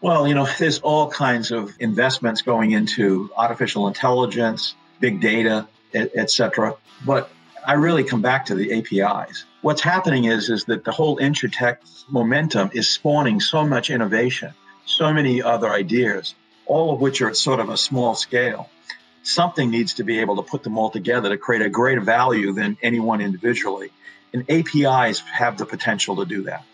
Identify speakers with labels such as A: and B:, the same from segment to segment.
A: Well, you know, there's all kinds of investments going into artificial intelligence, big data, etc. But I really come back to the APIs. What's happening is is that the whole InsurTech momentum is spawning so much innovation, so many other ideas, all of which are at sort of a small scale. Something needs to be able to put them all together to create a greater value than anyone individually. And APIs have the potential to do that.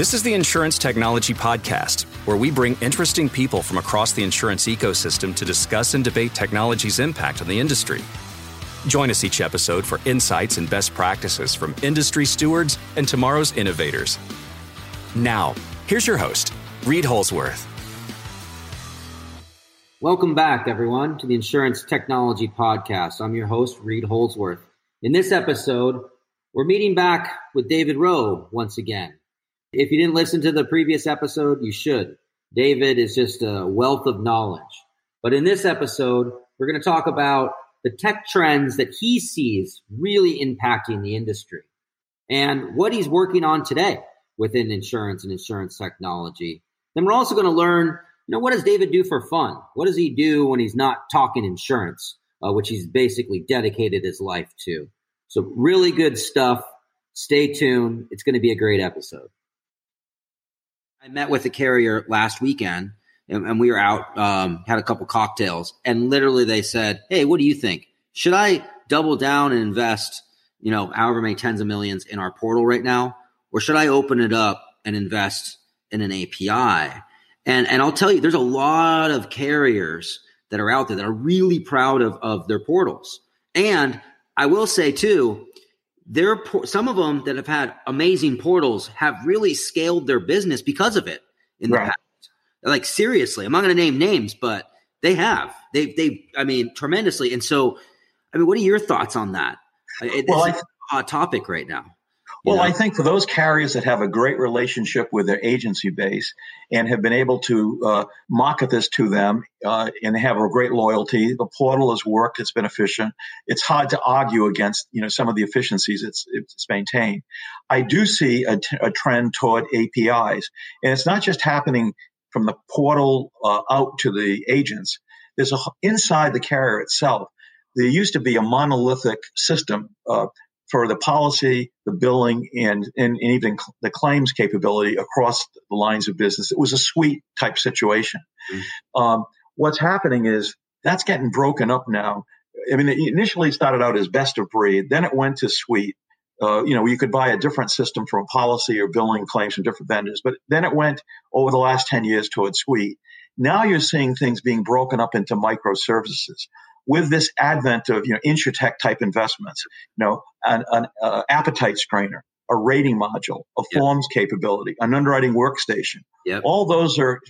B: This is the Insurance Technology Podcast, where we bring interesting people from across the insurance ecosystem to discuss and debate technology's impact on the industry. Join us each episode for insights and best practices from industry stewards and tomorrow's innovators. Now, here's your host, Reid Holzworth.
C: Welcome back, everyone, to the Insurance Technology Podcast. I'm your host, Reid Holzworth. In this episode, we're meeting back with David Wroe once again. If you didn't listen to the previous episode, you should. David is just a wealth of knowledge. But in this episode, we're going to talk about the tech trends that he sees really impacting the industry and what he's working on today within insurance and insurance technology. Then we're also going to learn, you know, what does David do for fun? What does he do when he's not talking insurance, uh, which he's basically dedicated his life to? So really good stuff. Stay tuned. It's going to be a great episode. I met with a carrier last weekend and, and we were out, um, had a couple cocktails and literally they said, Hey, what do you think? Should I double down and invest, you know, however many tens of millions in our portal right now? Or should I open it up and invest in an API? And, and I'll tell you, there's a lot of carriers that are out there that are really proud of, of their portals. And I will say too, there some of them that have had amazing portals have really scaled their business because of it in the right. past. Like seriously, I'm not going to name names, but they have. They they I mean tremendously. And so, I mean, what are your thoughts on that? It's well, a hot topic right now.
A: Well, know? I think for those carriers that have a great relationship with their agency base and have been able to uh, market this to them uh, and have a great loyalty, the portal has worked, it's been efficient. It's hard to argue against you know some of the efficiencies it's, it's maintained. I do see a, t- a trend toward APIs, and it's not just happening from the portal uh, out to the agents. There's a inside the carrier itself. There used to be a monolithic system uh, for the policy, the billing, and, and, and even the claims capability across the lines of business. It was a suite type situation. Mm-hmm. Um, what's happening is that's getting broken up now. I mean, it initially started out as best of breed, then it went to suite. Uh, you know, you could buy a different system for policy or billing claims from different vendors, but then it went over the last 10 years towards suite. Now you're seeing things being broken up into microservices with this advent of you know insurtech type investments, you know, an, an uh, appetite screener, a rating module, a yep. forms capability, an underwriting workstation. Yep. All those are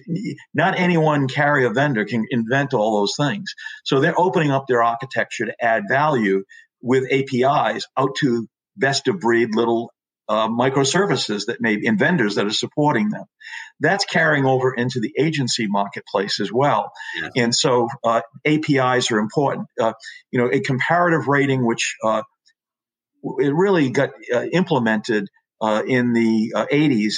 A: not any one carrier vendor can invent all those things. So they're opening up their architecture to add value with APIs out to best of breed little uh, microservices that may and vendors that are supporting them. That's carrying over into the agency marketplace as well. Yes. And so uh, APIs are important. Uh, you know, a comparative rating, which uh, it really got uh, implemented uh, in the 80s.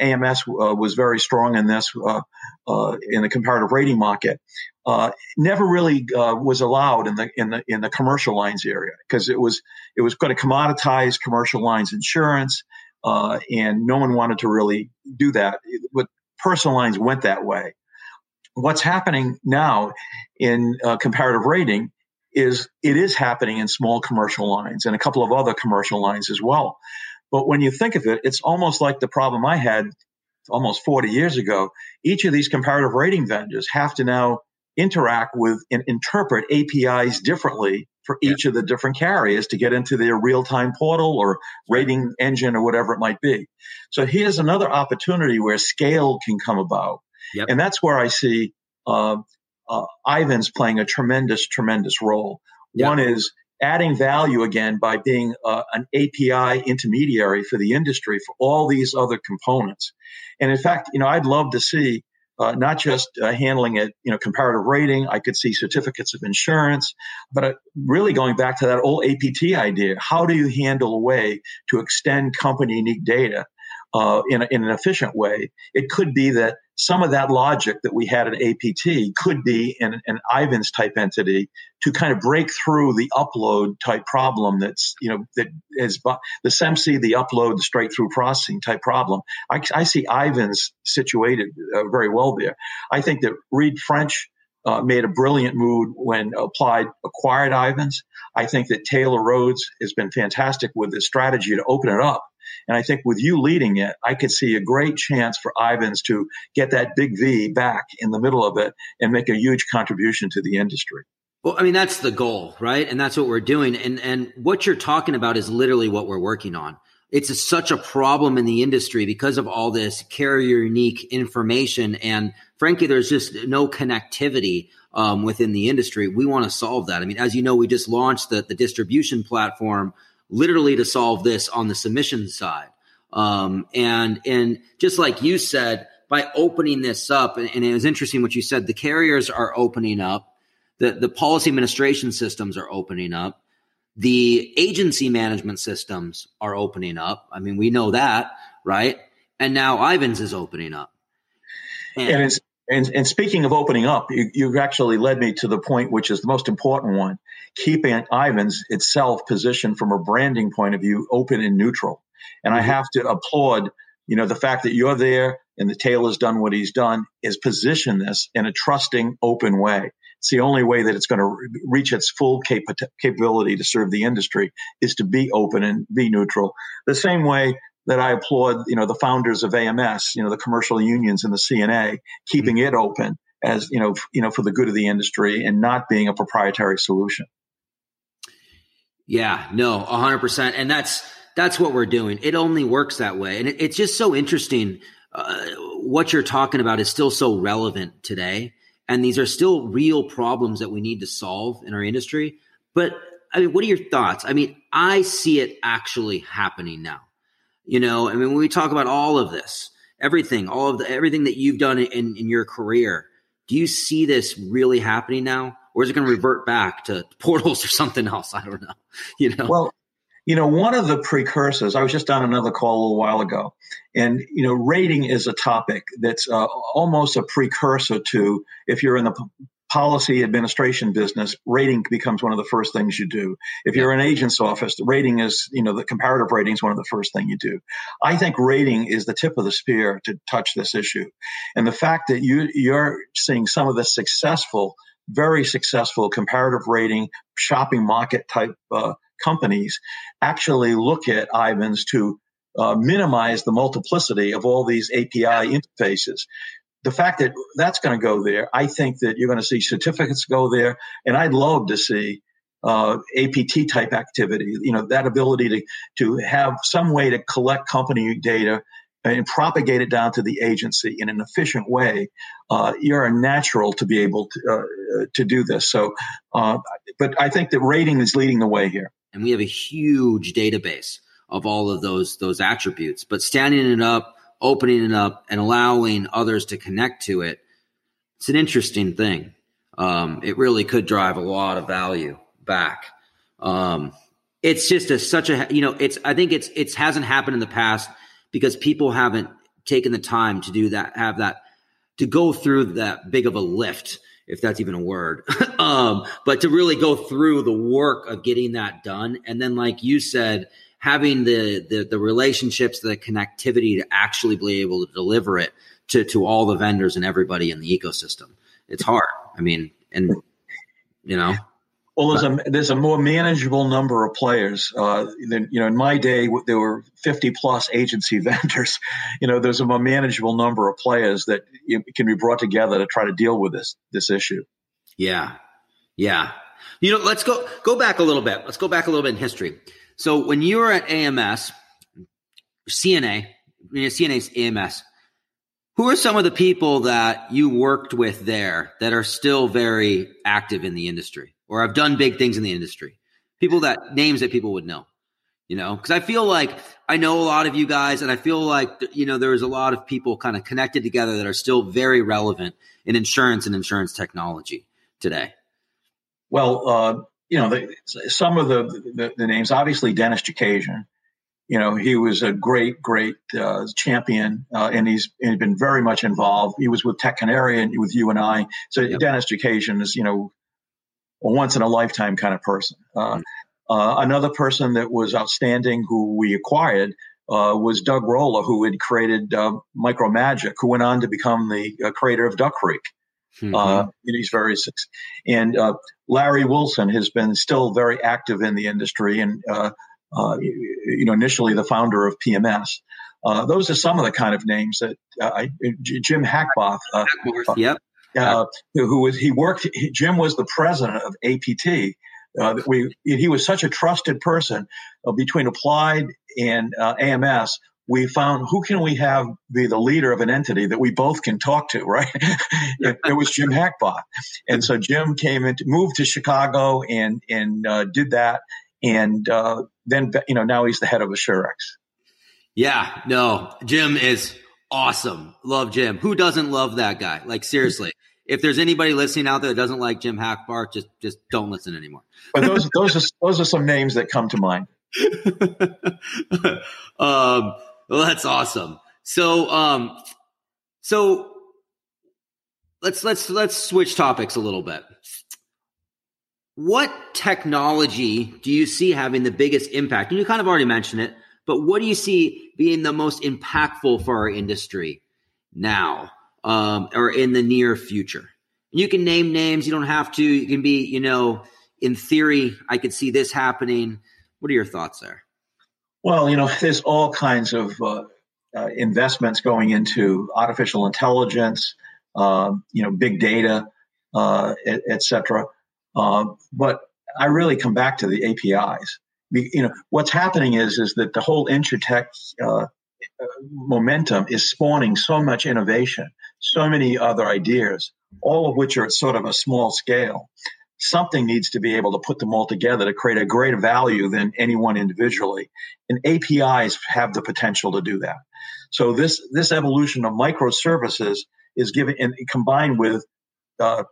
A: AMS was very strong in this in the comparative rating market. Uh, never really uh, was allowed in the in the in the commercial lines area because it was it was going to commoditize commercial lines insurance, uh, and no one wanted to really do that. But personal lines went that way. What's happening now in uh, comparative rating is it is happening in small commercial lines and a couple of other commercial lines as well. But when you think of it, it's almost like the problem I had almost 40 years ago. Each of these comparative rating vendors have to now interact with and interpret APIs differently for each yeah. of the different carriers to get into their real time portal or rating engine or whatever it might be. So here's another opportunity where scale can come about. Yep. And that's where I see uh, uh, Ivans playing a tremendous, tremendous role. Yep. One is adding value again by being uh, an API intermediary for the industry for all these other components. And in fact, you know, I'd love to see uh, not just uh, handling it, you know, comparative rating. I could see certificates of insurance, but uh, really going back to that old APT idea. How do you handle a way to extend company unique data uh, in, a, in an efficient way, it could be that some of that logic that we had at APT could be in an Ivans type entity to kind of break through the upload type problem that's, you know, that is the SEMCI, the upload, the straight through processing type problem. I, I see Ivans situated uh, very well there. I think that Reid French uh, made a brilliant move when applied acquired Ivans. I think that Taylor Rhodes has been fantastic with the strategy to open it up. And I think with you leading it, I could see a great chance for Ivans to get that big V back in the middle of it and make a huge contribution to the industry.
C: Well, I mean, that's the goal, right? And that's what we're doing. And, and what you're talking about is literally what we're working on. It's a, such a problem in the industry because of all this carrier unique information. And frankly, there's just no connectivity um, within the industry. We want to solve that. I mean, as you know, we just launched the, the distribution platform literally to solve this on the submission side. Um, and, and just like you said, by opening this up, and, and it was interesting what you said, the carriers are opening up, the, the policy administration systems are opening up, the agency management systems are opening up. I mean, we know that, right? And now Ivans is opening up.
A: And, and, and, and speaking of opening up, you, you've actually led me to the point which is the most important one keeping Ivans itself positioned from a branding point of view open and neutral. And mm-hmm. I have to applaud, you know, the fact that you're there and the Taylor's done what he's done is position this in a trusting, open way. It's the only way that it's going to reach its full cap- capability to serve the industry is to be open and be neutral. The same way that I applaud, you know, the founders of AMS, you know, the commercial unions and the CNA, keeping mm-hmm. it open as, you know, f- you know, for the good of the industry and not being a proprietary solution.
C: Yeah, no, hundred percent. And that's, that's what we're doing. It only works that way. And it, it's just so interesting. Uh, what you're talking about is still so relevant today. And these are still real problems that we need to solve in our industry. But I mean, what are your thoughts? I mean, I see it actually happening now. You know, I mean, when we talk about all of this, everything, all of the, everything that you've done in, in your career, do you see this really happening now? or is it going to revert back to portals or something else? I don't know. You know.
A: Well, you know, one of the precursors. I was just on another call a little while ago, and you know, rating is a topic that's uh, almost a precursor to if you're in the policy administration business, rating becomes one of the first things you do. If you're an agent's office, the rating is, you know, the comparative rating is one of the first thing you do. I think rating is the tip of the spear to touch this issue. And the fact that you, you're seeing some of the successful very successful comparative rating shopping market type uh, companies actually look at Ivans to uh, minimize the multiplicity of all these API interfaces. The fact that that's going to go there, I think that you're going to see certificates go there, and I'd love to see uh, APT type activity. You know, that ability to to have some way to collect company data and propagate it down to the agency in an efficient way, uh, you're a natural to be able to, uh, to do this. So, uh, but I think that rating is leading the way here.
C: And we have a huge database of all of those those attributes. But standing it up, opening it up, and allowing others to connect to it, it's an interesting thing. Um, it really could drive a lot of value back. Um, it's just a, such a you know it's I think it's it's hasn't happened in the past because people haven't taken the time to do that, have that, to go through that big of a lift, if that's even a word. um, but to really go through the work of getting that done. And then, like you said, having the, the, the relationships, the connectivity to actually be able to deliver it to, to all the vendors and everybody in the ecosystem. It's hard. I mean, and you know,
A: well, there's a there's a more manageable number of players. Uh, than, you know, in my day there were 50 plus agency vendors. You know, there's a more manageable number of players that can be brought together to try to deal with this this issue.
C: Yeah, yeah. You know, let's go go back a little bit. Let's go back a little bit in history. So when you were at AMS, CNA, CNA's AMS, who are some of the people that you worked with there that are still very active in the industry? or I've done big things in the industry. People that names that people would know, you know, because I feel like I know a lot of you guys, and I feel like you know there's a lot of people kind of connected together that are still very relevant in insurance and insurance technology today.
A: Well, uh, you know, the, some of the, the, the names, obviously Dennis Chookaszian you know, he was a great, great uh, champion, uh, and he's, he's been very much involved. He was with Tech Canary and with you and I. So yep. Dennis Chookaszian is, you know, a once in a lifetime kind of person. Uh, mm-hmm. Uh, another person that was outstanding who we acquired uh, was Doug Rolla, who had created uh, Micromagic, who went on to become the creator of Duck Creek. Mm-hmm. he's very and Larry Wilson has been still very active in the industry and uh, you know, initially the founder of PMS. Uh, those are some of the kind of names that uh, I, Jim Hackbarth, uh,
C: yep.
A: Uh, who was he worked. Jim was the president of APT. Uh, we he was such a trusted person between Applied and AMS. We found who can we have be the leader of an entity that we both can talk to, right? it, it, was Jim Hackbarth, and so Jim came into moved to Chicago and and did that and uh, then you know now he's the head of Assurex.
C: Yeah, no, Jim is awesome. Love Jim. Who doesn't love that guy? Like seriously, if there's anybody listening out there that doesn't like Jim Hackbarth, just just don't listen anymore.
A: but those those are those are some names that come to mind.
C: um, well, that's awesome. So, um, so let's let's let's switch topics a little bit. What technology do you see having the biggest impact? And you kind of already mentioned it, but what do you see being the most impactful for our industry now um, or in the near future? You can name names. You don't have to. You can be, you know, in theory, I could see this happening. What are your thoughts there?
A: Well, you know, there's all kinds of uh, uh, investments going into artificial intelligence, uh, you know, big data, uh, et, et cetera. Uh, but I really come back to the APIs. You know, what's happening is is that the whole InsurTech uh, momentum is spawning so much innovation, so many other ideas, all of which are at sort of a small scale. Something needs to be able to put them all together to create a greater value than anyone individually. And APIs have the potential to do that. So this this evolution of microservices is given and combined with uh,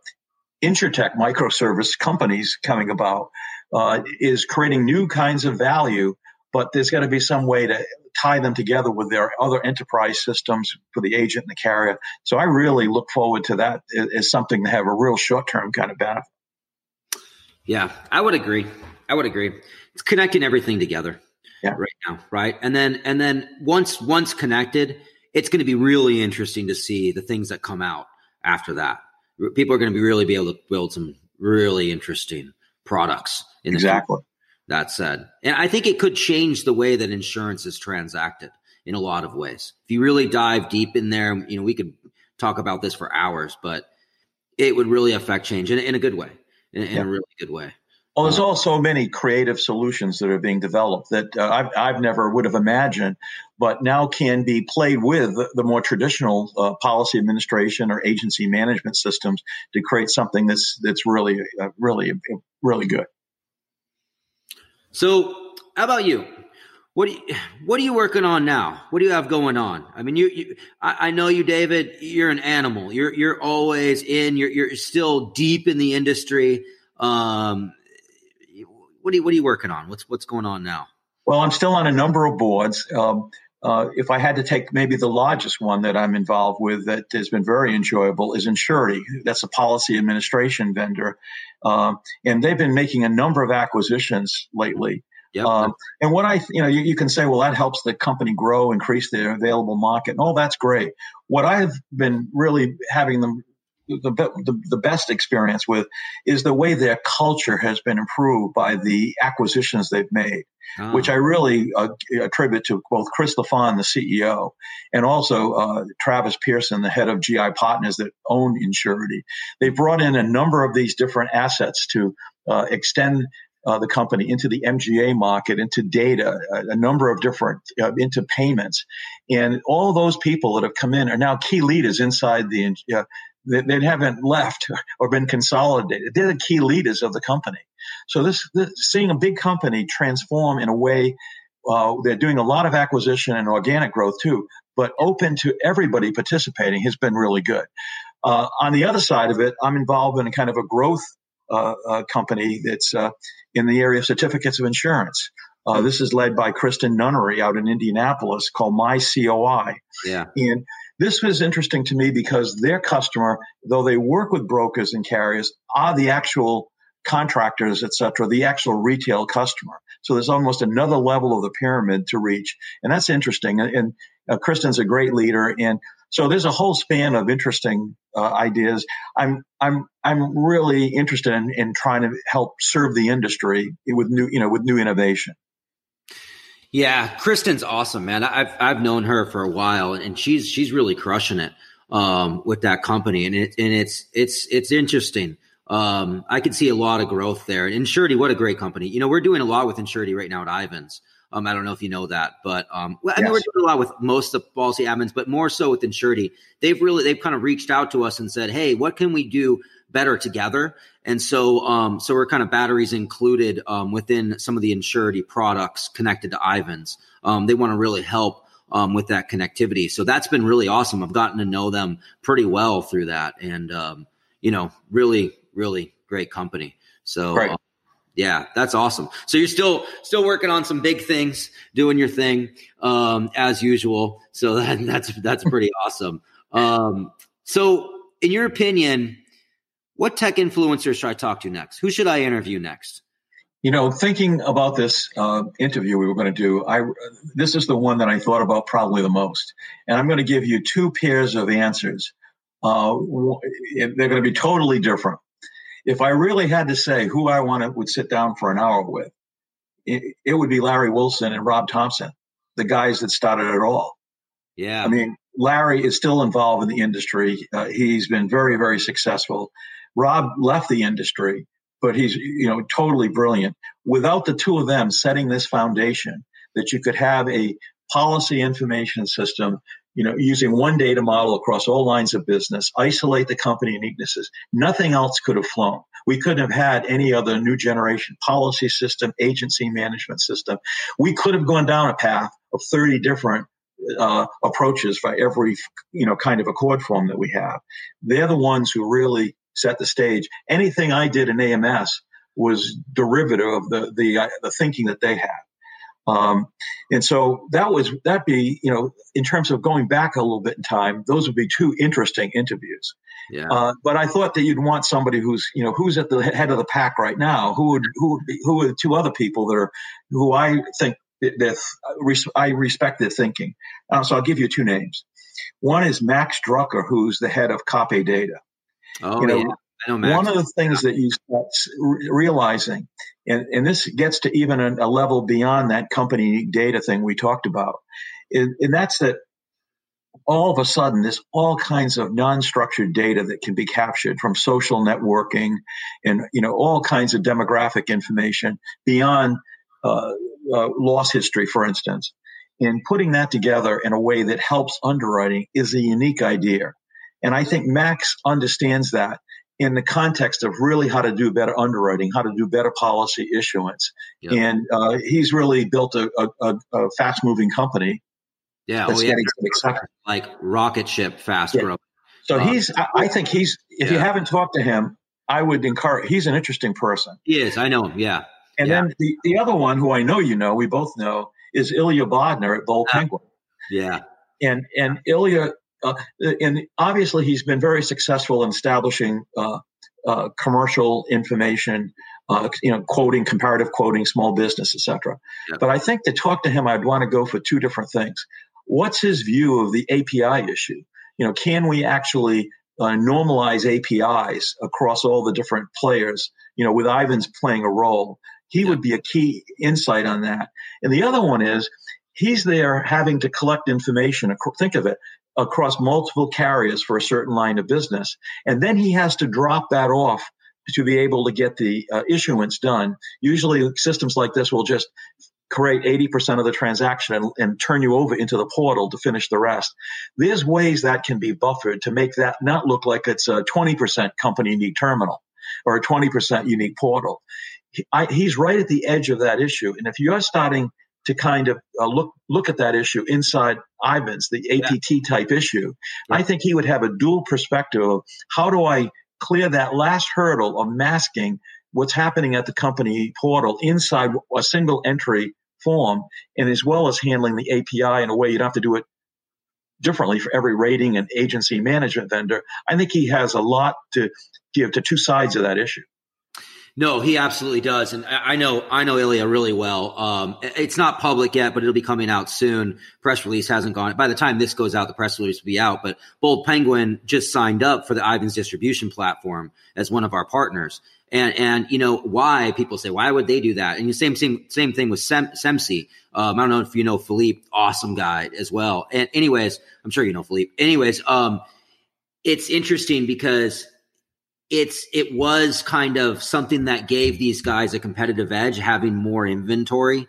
A: InsurTech microservice companies coming about uh, is creating new kinds of value, but there's got to be some way to tie them together with their other enterprise systems for the agent and the carrier. So I really look forward to that as something to have a real short term kind of benefit.
C: Yeah, I would agree. I would agree. It's connecting everything together yeah. right now, right? And then and then once once connected, it's going to be really interesting to see the things that come out after that people are going to be really be able to build some really interesting products.
A: In exactly.
C: That said, and I think it could change the way that insurance is transacted in a lot of ways. If you really dive deep in there, you know, we could talk about this for hours, but it would really affect change in, in a good way, in, in a really good way.
A: Well, there's also many creative solutions that are being developed that uh, I've, I've never would have imagined, but now can be played with the more traditional uh, policy administration or agency management systems to create something that's that's really, uh, really, really good.
C: So, how about you? What you, what are you working on now? What do you have going on? I mean, you, you I, I, know you, David. You're an animal. You're you're always in. You're you're still deep in the industry. Um, what are you, what are you working on? What's what's going on now?
A: Well, I'm still on a number of boards. Um, uh, if I had to take maybe the largest one that I'm involved with that has been very enjoyable is Insurity. That's a policy administration vendor, um, and they've been making a number of acquisitions lately. Yep. Um, and what I, you know, you, you, can say, well, that helps the company grow, increase their available market, and all that's great. What I've been really having them the, the, the, best experience with is the way their culture has been improved by the acquisitions they've made, oh. which I really uh, attribute to both Chris LaFon, the CEO, and also uh, Travis Pearson, the head of GI Partners that own Insurity. They brought in a number of these different assets to uh, extend uh, the company into the MGA market, into data, a, a number of different, uh, into payments. And all those people that have come in are now key leaders inside the, uh, they, they haven't left or been consolidated. They're the key leaders of the company. So this, this seeing a big company transform in a way, uh, they're doing a lot of acquisition and organic growth too, but open to everybody participating has been really good. Uh, on the other side of it, I'm involved in kind of a growth company that's uh, in the area of certificates of insurance. Uh, this is led by Kristen Nunnery out in Indianapolis called My COI.
C: Yeah.
A: And this was interesting to me because their customer, though they work with brokers and carriers, are the actual contractors, et cetera, the actual retail customer. So there's almost another level of the pyramid to reach. And that's interesting. And, and uh, Kristen's a great leader. And so there's a whole span of interesting uh, ideas. I'm, I'm, I'm really interested in, in trying to help serve the industry with new, you know, with new innovation.
C: Yeah, Kristen's awesome, man. I've I've known her for a while, and she's she's really crushing it um, with that company, and it and it's it's it's interesting. Um, I can see a lot of growth there. And Insurity, what a great company. You know, we're doing a lot with Insurity right now at Ivans. Um, I don't know if you know that, but um, well, I mean, we're doing a lot with most of the policy admins, but more so with Insurity. They've really they've kind of reached out to us and said, "Hey, what can we do better together?" And so, um, so we're kind of batteries included um, within some of the Insurity products connected to Ivans. Um, they want to really help um, with that connectivity. So that's been really awesome. I've gotten to know them pretty well through that, and um, you know, really, really great company. So.
A: Right.
C: Um, yeah, that's awesome. So you're still still working on some big things, doing your thing um, as usual. So that, that's that's pretty awesome. Um, so, in your opinion, what tech influencers should I talk to next? Who should I interview next?
A: You know, thinking about this uh, interview we were going to do, I this is the one that I thought about probably the most, and I'm going to give you two pairs of answers. Uh, they're going to be totally different if I really had to say who I want to would sit down for an hour with, it, it, would be Larry Wilson and Rob Thompson, the guys that started it all.
C: Yeah.
A: I mean, Larry is still involved in the industry. Uh, he's been very, very successful. Rob left the industry, but he's, you know, totally brilliant. Without the two of them setting this foundation that you could have a policy information system you know, using one data model across all lines of business, isolate the company uniquenesses. Nothing else could have flown. We couldn't have had any other new generation policy system, agency management system. We could have gone down a path of 30 different uh, approaches for every, you know, kind of ACORD form that we have. They're the ones who really set the stage. Anything I did in AMS was derivative of the, the, uh, the thinking that they had. Um, and so that was that be you know in terms of going back a little bit in time, those would be two interesting interviews.
C: Yeah.
A: Uh, but I thought that you'd want somebody who's you know who's at the head of the pack right now. Who would who would be who are the two other people that are who I think that I respect their thinking. Uh, so I'll give you two names. One is Max Drucker, who's the head of Carpe Data.
C: Oh, you know, yeah.
A: One of the things that you start realizing, and, and this gets to even a, a, level beyond that company data thing we talked about, and, and that's that all of a sudden there's all kinds of non-structured data that can be captured from social networking and you know all kinds of demographic information beyond uh, uh, loss history, for instance. And putting that together in a way that helps underwriting is a unique idea. And I think Max understands that in the context of really how to do better underwriting, how to do better policy issuance. Yep. And uh, he's really built a, a, a fast moving company.
C: Yeah, that's oh, yeah. like rocket ship fast yeah. growing.
A: So um, he's, I, I, think he's, if yeah. you haven't talked to him, I would encourage, he's an interesting person.
C: He is. I know him. Yeah.
A: And
C: yeah.
A: then the, the other one who I know you know, we both know, is Ilya Bodner at Bold Penguin.
C: Yeah.
A: And, and Ilya uh, and obviously, he's been very successful in establishing uh, uh, commercial information, uh, you know, quoting, comparative quoting, small business, etc. Yep. But I think to talk to him, I'd want to go for two different things. What's his view of the API issue? You know, can we actually uh, normalize APIs across all the different players? You know, with Ivans playing a role, he yep. would be a key insight on that. And the other one is he's there having to collect information. Think of it across multiple carriers for a certain line of business. And then he has to drop that off to be able to get the uh, issuance done. Usually systems like this will just create 80% of the transaction and, and, turn you over into the portal to finish the rest. There's ways that can be buffered to make that not look like it's a 20% company unique terminal or a 20% unique portal. He, I, he's right at the edge of that issue. And if you're starting to kind of uh, look look at that issue inside Ivans, the APT yeah. type issue. Yeah. I think he would have a dual perspective of how do I clear that last hurdle of masking what's happening at the company portal inside a single entry form, and as well as handling the API in a way you don't have to do it differently for every rating and agency management vendor. I think he has a lot to give to two sides of that issue.
C: No, he absolutely does, and I know I know Ilya really well. Um, it's not public yet, but it'll be coming out soon. Press release hasn't gone. By the time this goes out, the press release will be out. But Bold Penguin just signed up for the Ivans distribution platform as one of our partners, and and you know why people say why would they do that? And the same same same thing with Sem- Semsee. Um, I don't know if you know Philippe, awesome guy as well. And anyways, I'm sure you know Philippe. Anyways, um, it's interesting because it's it was kind of something that gave these guys a competitive edge having more inventory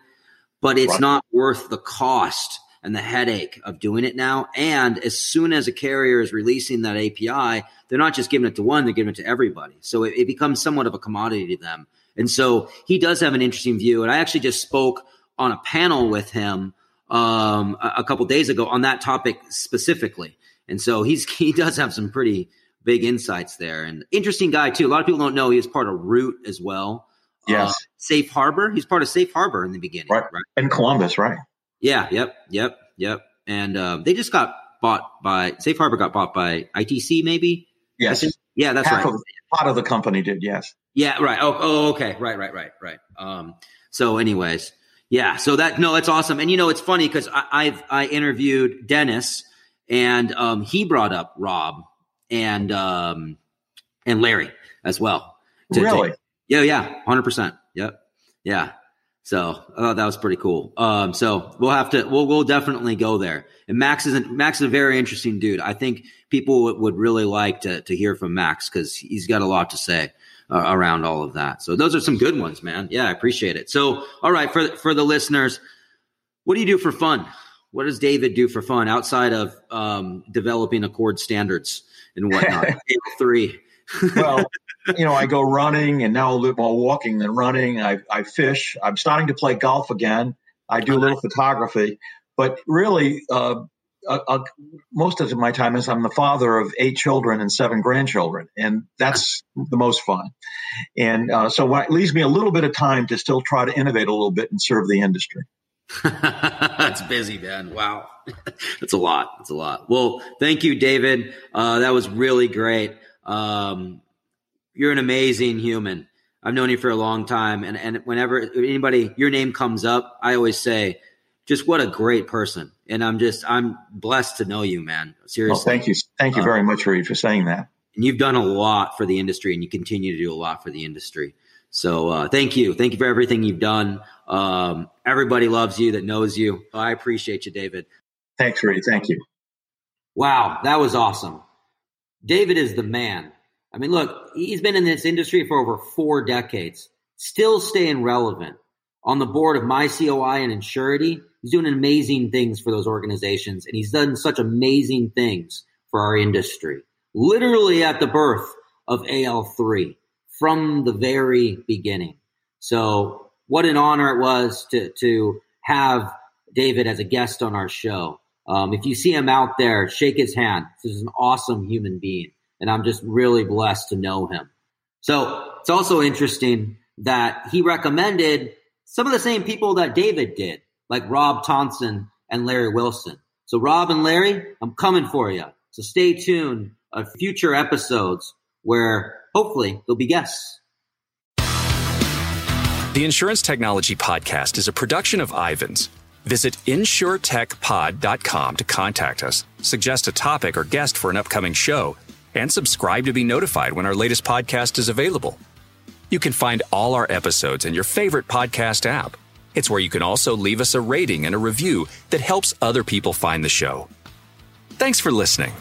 C: but it's right. not worth the cost and the headache of doing it now. And as soon as a carrier is releasing that api they're not just giving it to one they're giving it to everybody. So it, it becomes somewhat of a commodity to them. And so he does have an interesting view. And i actually just spoke on a panel with him um, a, a couple days ago on that topic specifically. And so he's he does have some pretty big insights there. And interesting guy too. A lot of people don't know he was part of Root as well.
A: Uh, yes. Uh,
C: Safe Harbor. He's part of Safe Harbor in the beginning.
A: Right. right. In Columbus, right?
C: Yeah. Yep. Yep. Yep. And uh, they just got bought by Safe Harbor. Got bought by ITC, maybe.
A: Yes.
C: Yeah, that's
A: Half
C: right.
A: Of, part of the company did. Yes.
C: Yeah. Right. Oh. Oh. Okay. Right. Right. Right. Right. Um. So, anyways, yeah. So that no, that's awesome. And you know, it's funny because I've I interviewed Dennis, and um, he brought up Rob and um, and Larry as well.
A: To, really? To,
C: yeah, yeah, hundred percent. Yep. Yeah. So I thought that was pretty cool. Um, so we'll have to, we'll, we'll definitely go there. And Max is, Max is a very interesting dude. I think people would, would really like to, to hear from Max because he's got a lot to say uh, around all of that. So those are some good ones, man. Yeah, I appreciate it. So, all right, for, for the listeners, what do you do for fun? What does David do for fun outside of um, developing ACORD standards and whatnot? three.
A: well, you know, I go running and now a little more walking than running. I, I fish. I'm starting to play golf again. I do a little photography, but really, uh, uh, uh, most of my time is I'm the father of eight children and seven grandchildren, and that's the most fun. And uh, so it leaves me a little bit of time to still try to innovate a little bit and serve the industry.
C: That's busy, man. Wow. That's a lot. That's a lot. Well, thank you, David. Uh, that was really great. Um, you're an amazing human. I've known you for a long time. And, and whenever anybody, your name comes up, I always say, just what a great person. And I'm just, I'm blessed to know you, man. Seriously. Well,
A: thank you. Thank you uh, very much, Reid, for saying that.
C: And you've done a lot for the industry and you continue to do a lot for the industry. So uh, thank you. Thank you for everything you've done. Um, everybody loves you that knows you. I appreciate you, David.
A: Thanks, Reid. Thank you.
C: Wow, that was awesome. David is the man. I mean, look, he's been in this industry for over four decades, still staying relevant. On the board of my COI and Insurity, he's doing amazing things for those organizations, and he's done such amazing things for our industry. Literally at the birth of AL3 from the very beginning. So what an honor it was to to have David as a guest on our show. Um, if you see him out there, shake his hand. This is an awesome human being, and I'm just really blessed to know him. So it's also interesting that he recommended some of the same people that David did, like Rob Thompson and Larry Wilson. So Rob and Larry, I'm coming for you. So stay tuned on future episodes where hopefully there'll be guests.
B: The Insurance Technology Podcast is a production of Ivans. Visit insuretechpod.com to contact us, suggest a topic or guest for an upcoming show, and subscribe to be notified when our latest podcast is available. You can find all our episodes in your favorite podcast app. It's where you can also leave us a rating and a review that helps other people find the show. Thanks for listening.